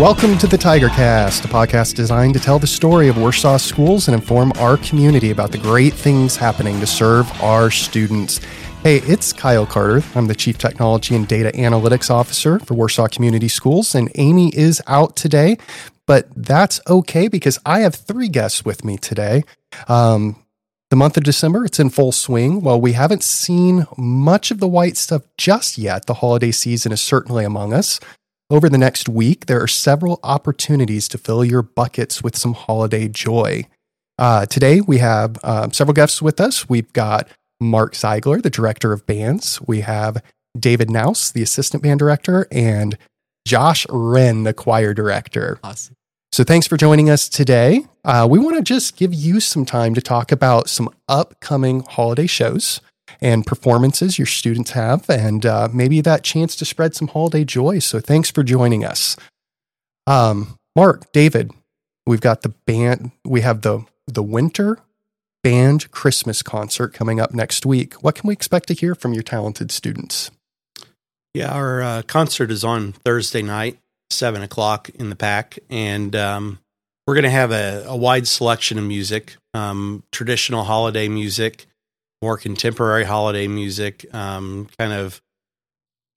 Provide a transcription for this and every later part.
Welcome to the Tiger Cast, a podcast designed to tell the story of Warsaw schools and inform our community about the great things happening to serve our students. Hey, it's Kyle Carter. I'm the Chief Technology and Data Analytics Officer for Warsaw Community Schools, and Amy is out today, but that's okay because I have three guests with me today. Um, the month of December, it's in full swing. While we haven't seen much of the white stuff just yet, the holiday season is certainly among us. Over the next week, there are several opportunities to fill your buckets with some holiday joy. Uh, today, we have uh, several guests with us. We've got Mark Ziegler, the director of bands. We have David Knouse, the assistant band director, and Josh Wren, the choir director. Awesome. So, thanks for joining us today. Uh, we want to just give you some time to talk about some upcoming holiday shows and performances your students have, and uh, maybe that chance to spread some holiday joy. So thanks for joining us. Um, Mark, David, we've got the band, we have the, the winter band Christmas concert coming up next week. What can we expect to hear from your talented students? Yeah, our uh, concert is on Thursday night, seven o'clock in the PAC, and um, we're going to have a, a, wide selection of music, um, traditional holiday music, more contemporary holiday music, um, kind of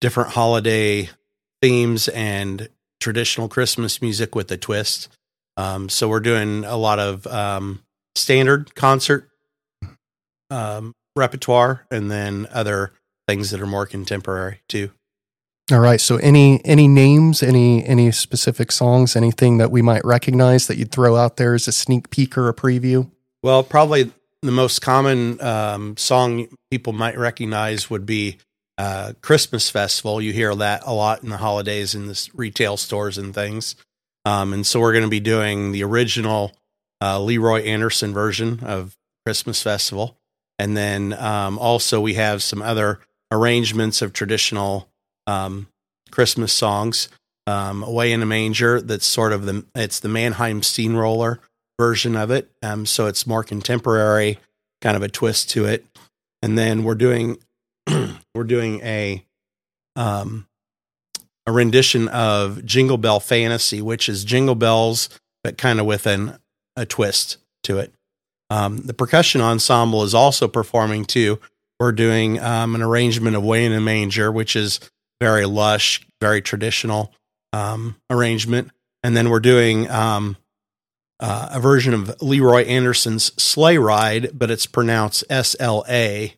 different holiday themes and traditional Christmas music with a twist. Um, so we're doing a lot of um, standard concert um, repertoire and then other things that are more contemporary too. All right. So any any names, any any specific songs, anything that we might recognize that you'd throw out there as a sneak peek or a preview? Well, probably the most common um, song people might recognize would be uh, Christmas Festival. You hear that a lot in the holidays in the retail stores and things. Um, and so we're going to be doing the original uh, Leroy Anderson version of Christmas Festival. And then um, also we have some other arrangements of traditional um, Christmas songs. Um, Away in a Manger, that's sort of the, it's the Mannheim Steamroller version of it. Um, so it's more contemporary, kind of a twist to it. And then we're doing we're doing a um, a rendition of Jingle Bell Fantasy, which is Jingle Bells, but kind of with an a twist to it. Um, the percussion ensemble is also performing too. We're doing um, an arrangement of Way in a Manger, which is very lush, very traditional um, arrangement. And then we're doing um, uh, a version of Leroy Anderson's Sleigh Ride, but it's pronounced S L A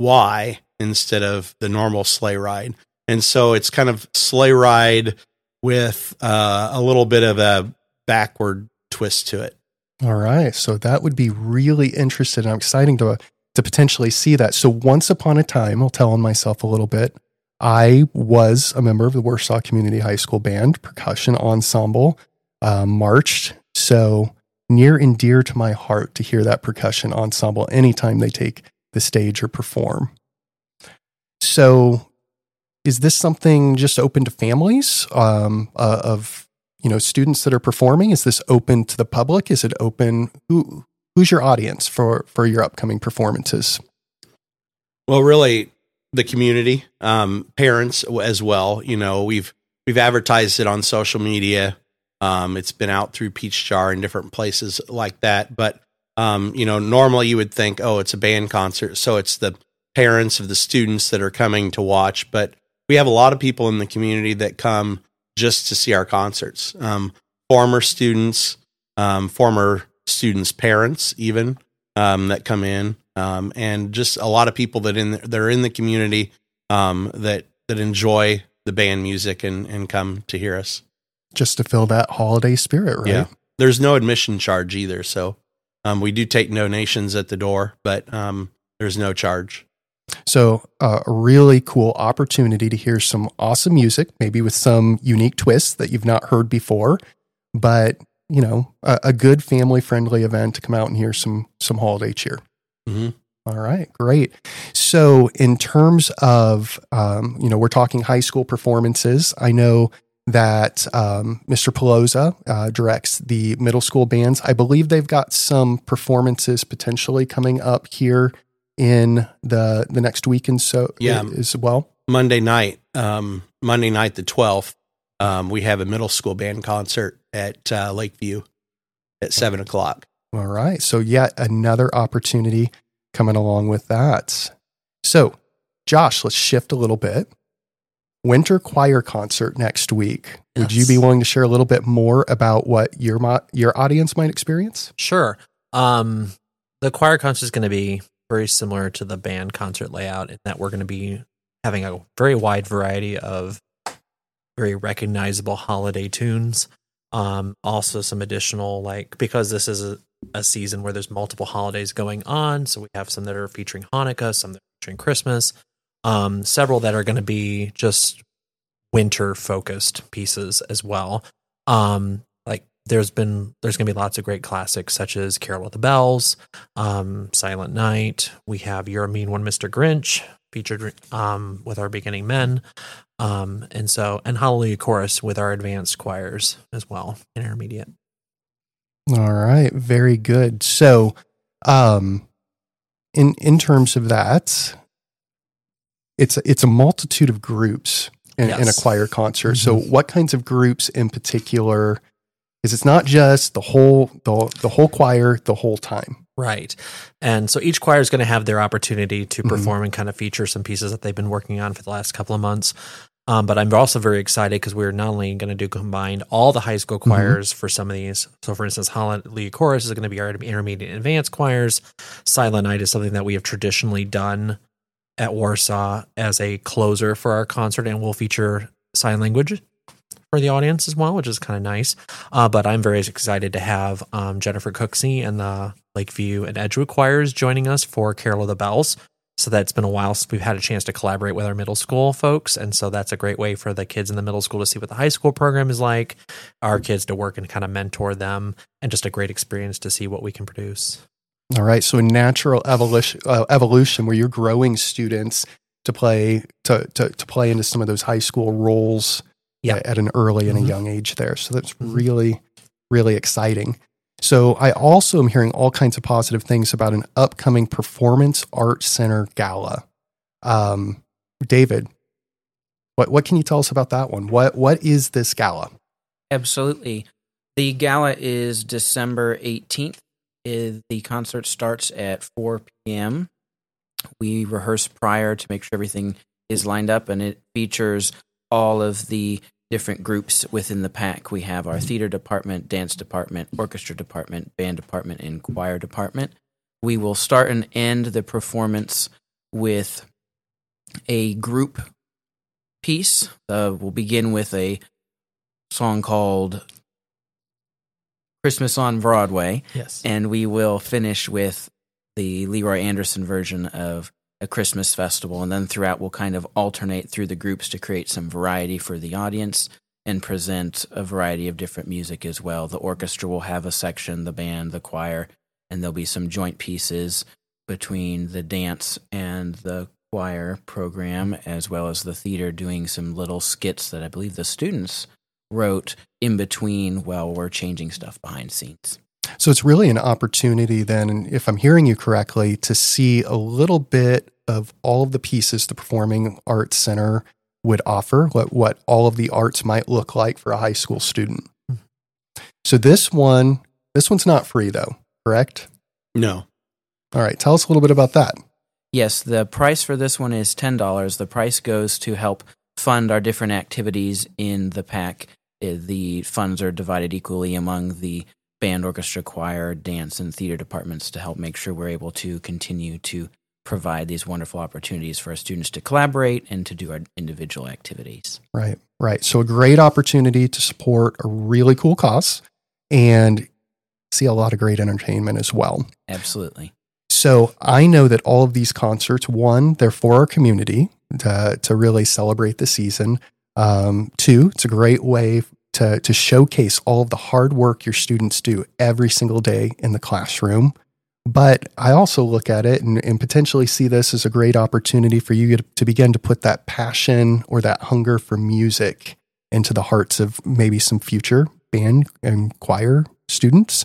Y instead of the normal sleigh ride. And so it's kind of sleigh ride with uh, a little bit of a backward twist to it. All right. So that would be really interesting. I'm exciting to to potentially see that. So once upon a time, I'll tell on myself a little bit. I was a member of the Warsaw Community High School Band percussion ensemble. Uh, marched so near and dear to my heart to hear that percussion ensemble anytime they take the stage or perform. So, is this something just open to families um, uh, of you know students that are performing? Is this open to the public? Is it open? Who who's your audience for for your upcoming performances? Well, really, the community, um, parents as well. You know, we've we've advertised it on social media. Um, it's been out through Peach Jar and different places like that. But um, you know, normally you would think, oh, it's a band concert, so it's the parents of the students that are coming to watch. But we have a lot of people in the community that come just to see our concerts. Um, former students, um, former students' parents, even um, that come in, um, and just a lot of people that in that are in the community that that enjoy the band music and and come to hear us just to fill that holiday spirit, right? Yeah. There's no admission charge either. So um, we do take donations at the door, but um, there's no charge. So, uh, a really cool opportunity to hear some awesome music, maybe with some unique twists that you've not heard before, but you know, a, a good family friendly event to come out and hear some some holiday cheer. Mm-hmm. All right, great. So, in terms of, um, you know, we're talking high school performances. I know that um, Mr. Pelosa uh, directs the middle school bands. I believe they've got some performances potentially coming up here in the the next week and so yeah. as well. Monday night, um, Monday night the twelfth, um, we have a middle school band concert at uh, Lakeview at seven o'clock. All right. So, yet another opportunity coming along with that. So, Josh, let's shift a little bit. Winter choir concert next week. Would you be willing to share a little bit more about what your mo- your audience might experience? Sure. Um, the choir concert is going to be very similar to the band concert layout in that we're going to be having a very wide variety of very recognizable holiday tunes. Um, also some additional like because this is a, a season where there's multiple holidays going on, so we have some that are featuring Hanukkah, some that are featuring Christmas, um, several that are going to be just winter focused pieces as well. Um, like there's been there's going to be lots of great classics such as Carol with the Bells, um, Silent Night. We have You're a Mean One, Mr. Grinch, featured um, with our beginning men, um, and so and Hallelujah Chorus with our advanced choirs as well, intermediate. All right, very good. So, um, in in terms of that, it's it's a multitude of groups in, in a choir concert. So, what kinds of groups in particular? Is it's not just the whole the the whole choir the whole time. Right. And so each choir is going to have their opportunity to Mhm. perform and kind of feature some pieces that they've been working on for the last couple of months. Um, but I'm also very excited because we're not only going to do combined all the high school choirs for some of these. So, for instance, Hallelujah Chorus is going to be our intermediate and advanced choirs. Silent Night is something that we have traditionally done at Warsaw as a closer for our concert, and we'll feature sign language for the audience as well, which is kind of nice. Uh, but I'm very excited to have um, Jennifer Cooksey and the Lakeview and Edgewood choirs joining us for Carol of the Bells. So that's been a while since we've had a chance to collaborate with our middle school folks. And so that's a great way for the kids in the middle school to see what the high school program is like, our kids to work and kind of mentor them, and just a great experience to see what we can produce. All right, so a natural evolution uh, evolution where you're growing students to play to, to to play into some of those high school roles Yeah. at, at an early and Mhm. a young age there. So that's Mhm. really really exciting. So I also am hearing all kinds of positive things about an upcoming Performance Arts Center gala. Um, David, what what can you tell us about that one? What what is this gala? Absolutely. The gala is December 18th. Uh, The concert starts at 4 p.m. We rehearse prior to make sure everything is lined up, and it features all of the different groups within the PAC. We have our theater department, dance department, orchestra department, band department, and choir department. We will start and end the performance with a group piece. Uh, we'll begin with a song called Christmas on Broadway, Yes. and we will finish with the Leroy Anderson version of a Christmas festival. And then throughout, we'll kind of alternate through the groups to create some variety for the audience and present a variety of different music as well. The orchestra will have a section, the band, the choir, and there'll be some joint pieces between the dance and the choir program, as well as the theater doing some little skits that I believe the students wrote in between while we're changing stuff behind scenes. So it's really an opportunity then, if I'm hearing you correctly, to see a little bit of all of the pieces the Performing Arts Center would offer, what, what all of the arts might look like for a high school student. Mhm. So this one, this one's not free though, correct? No. All right, tell us a little bit about that. Yes, the price for this one is $10. The price goes to help fund our different activities in the PAC. Uh, The funds are divided equally among the band, orchestra, choir, dance, and theater departments to help make sure we're able to continue to provide these wonderful opportunities for our students to collaborate and to do our individual activities. Right, right. So a great opportunity to support a really cool cause and see a lot of great entertainment as well. Absolutely. So I know that all of these concerts, one, they're for our community to, to really celebrate the season. Um, two, it's a great way to, to showcase all of the hard work your students do every single day in the classroom. But I also look at it and, and potentially see this as a great opportunity for you to, begin to put that passion or that hunger for music into the hearts of maybe some future band and choir students.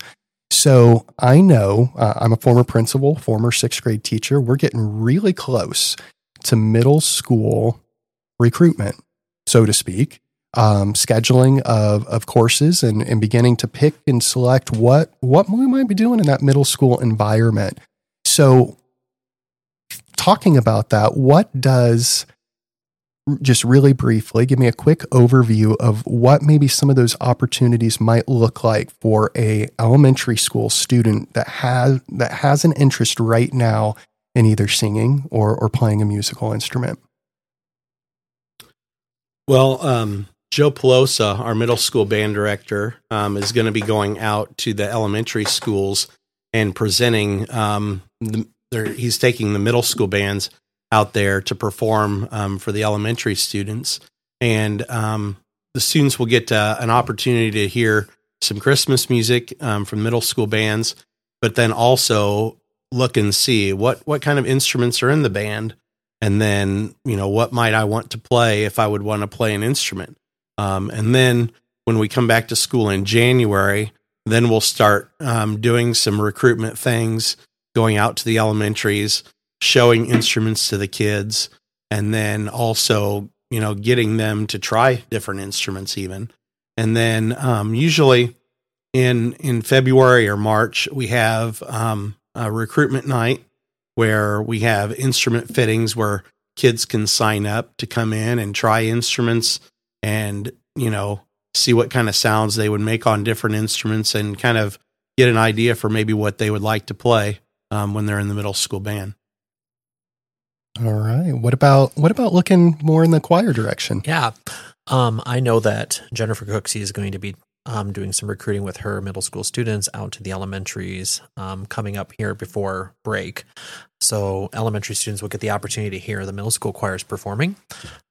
So I know uh, I'm a former principal, former sixth grade teacher. We're getting really close to middle school recruitment, so to speak. um, scheduling of, of courses and, and beginning to pick and select what what we might be doing in that middle school environment. So, talking about that, what does just really briefly give me a quick overview of what maybe some of those opportunities might look like for a elementary school student that has that has an interest right now in either singing or or playing a musical instrument well um, joe pelosa our middle school band director um, is going to be going out to the elementary schools and presenting um, the, he's taking the middle school bands out there to perform um, for the elementary students. And um, the students will get uh, an opportunity to hear some Christmas music um, from middle school bands, but then also look and see what what kind of instruments are in the band, and then you know what might I want to play if I would want to play an instrument. Um, and then when we come back to school in January, then we'll start um, doing some recruitment things, going out to the elementaries showing instruments to the kids and then also you know getting them to try different instruments even and then um, usually in in february or march we have um, a recruitment night where we have instrument fittings where kids can sign up to come in and try instruments and you know see what kind of sounds they would make on different instruments and kind of get an idea for maybe what they would like to play um, when they're in the middle school band all right. What about what about looking more in the choir direction? Yeah. Um, I know that Jennifer Cooksey is going to be um, doing some recruiting with her middle school students out to the elementaries um, coming up here before break. So elementary students will get the opportunity to hear the middle school choirs performing.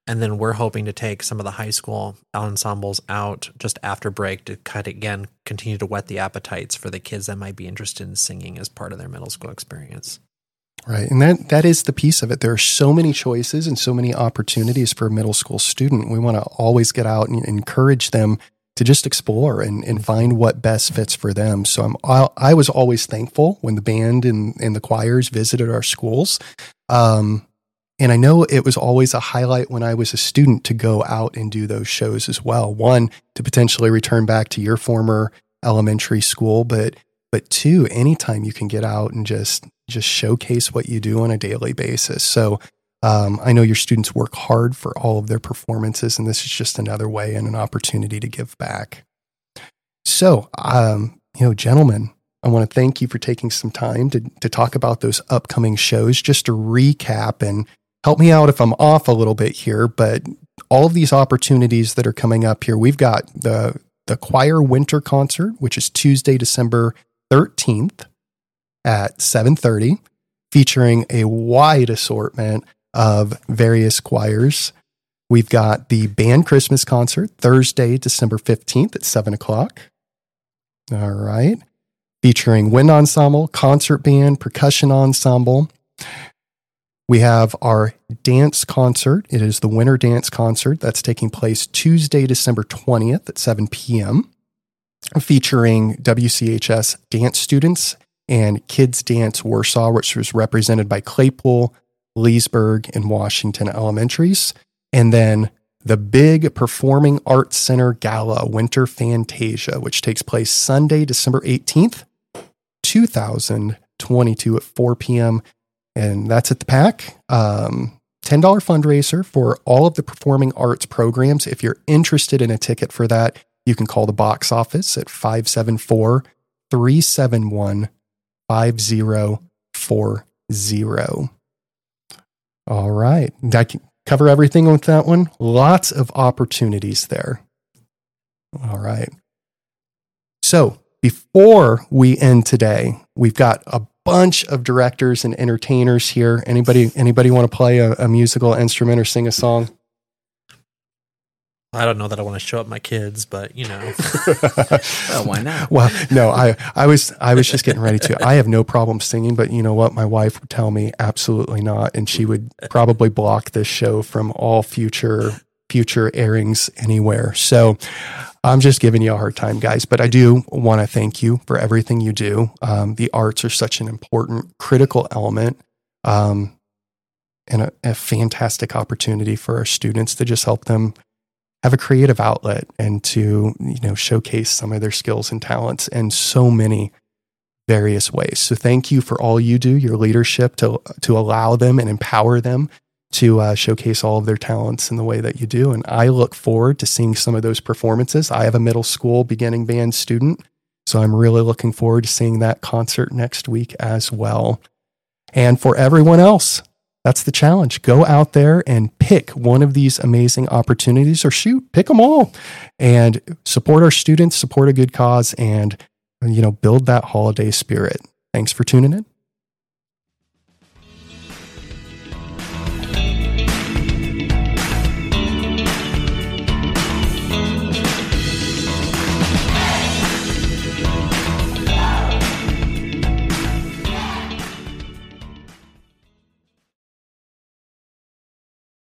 And then we're hoping to take some of the high school ensembles out just after break to kind of again continue to whet the appetites for the kids that might be interested in singing as part of their middle school experience. Right. And that, that is the piece of it. There are so many choices and so many opportunities for a middle school student. We want to always get out and encourage them to just explore and, and find what best fits for them. So I'm, I, I was always thankful when the band and, and the choirs visited our schools. Um, and I know it was always a highlight when I was a student to go out and do those shows as well. One, to potentially return back to your former elementary school, but but two, anytime you can get out and just just showcase what you do on a daily basis. So um, I know your students work hard for all of their performances, and this is just another way and an opportunity to give back. So, um, you know, gentlemen, I want to thank you for taking some time to to talk about those upcoming shows. Just to recap and help me out if I'm off a little bit here, but all of these opportunities that are coming up here, we've got the the choir winter concert, which is Tuesday, December 13th at 7:30 featuring a wide assortment of various choirs. We've got the band Christmas concert Thursday, December 15th at 7 o'clock. All right. Featuring wind ensemble, concert band, percussion ensemble. We have our dance concert. It is the winter dance concert that's taking place Tuesday, December 20th at 7 p.m featuring WCHS dance students and Kids Dance Warsaw, which was represented by Claypool, Leesburg, and Washington elementaries. And then the big Performing Arts Center Gala Winter Fantasia, which takes place Sunday, December 18th, 2022 at 4 p.m. And that's at the PAC. Um, $10 fundraiser for all of the performing arts programs. If you're interested in a ticket for that, you can call the box office at 574 371 5040. All right. Did can cover everything with that one? Lots of opportunities there. All right. So before we end today, we've got a bunch of directors and entertainers here. Anybody anybody want to play a, a musical instrument or sing a song? I don't know that I want to show up my kids, but you know. well, why not? Well, no, I, I was I was just getting ready to. I have no problem singing, but you know what? My wife would tell me absolutely not, and she would probably block this show from all future future airings anywhere. So I'm just giving you a hard time, guys. But I do want to thank you for everything you do. Um, the arts are such an important, critical element. Um, and a, a fantastic opportunity for our students to just help them have a creative outlet and to you know showcase some of their skills and talents in so many various ways. So thank you for all you do, your leadership to to allow them and empower them to uh, showcase all of their talents in the way that you do. And I look forward to seeing some of those performances. I have a middle school beginning band student, so I'm really looking forward to seeing that concert next week as well. And for everyone else, that's the challenge. Go out there and pick one of these amazing opportunities or shoot, pick them all and support our students, support a good cause and you know, build that holiday spirit. Thanks for tuning in.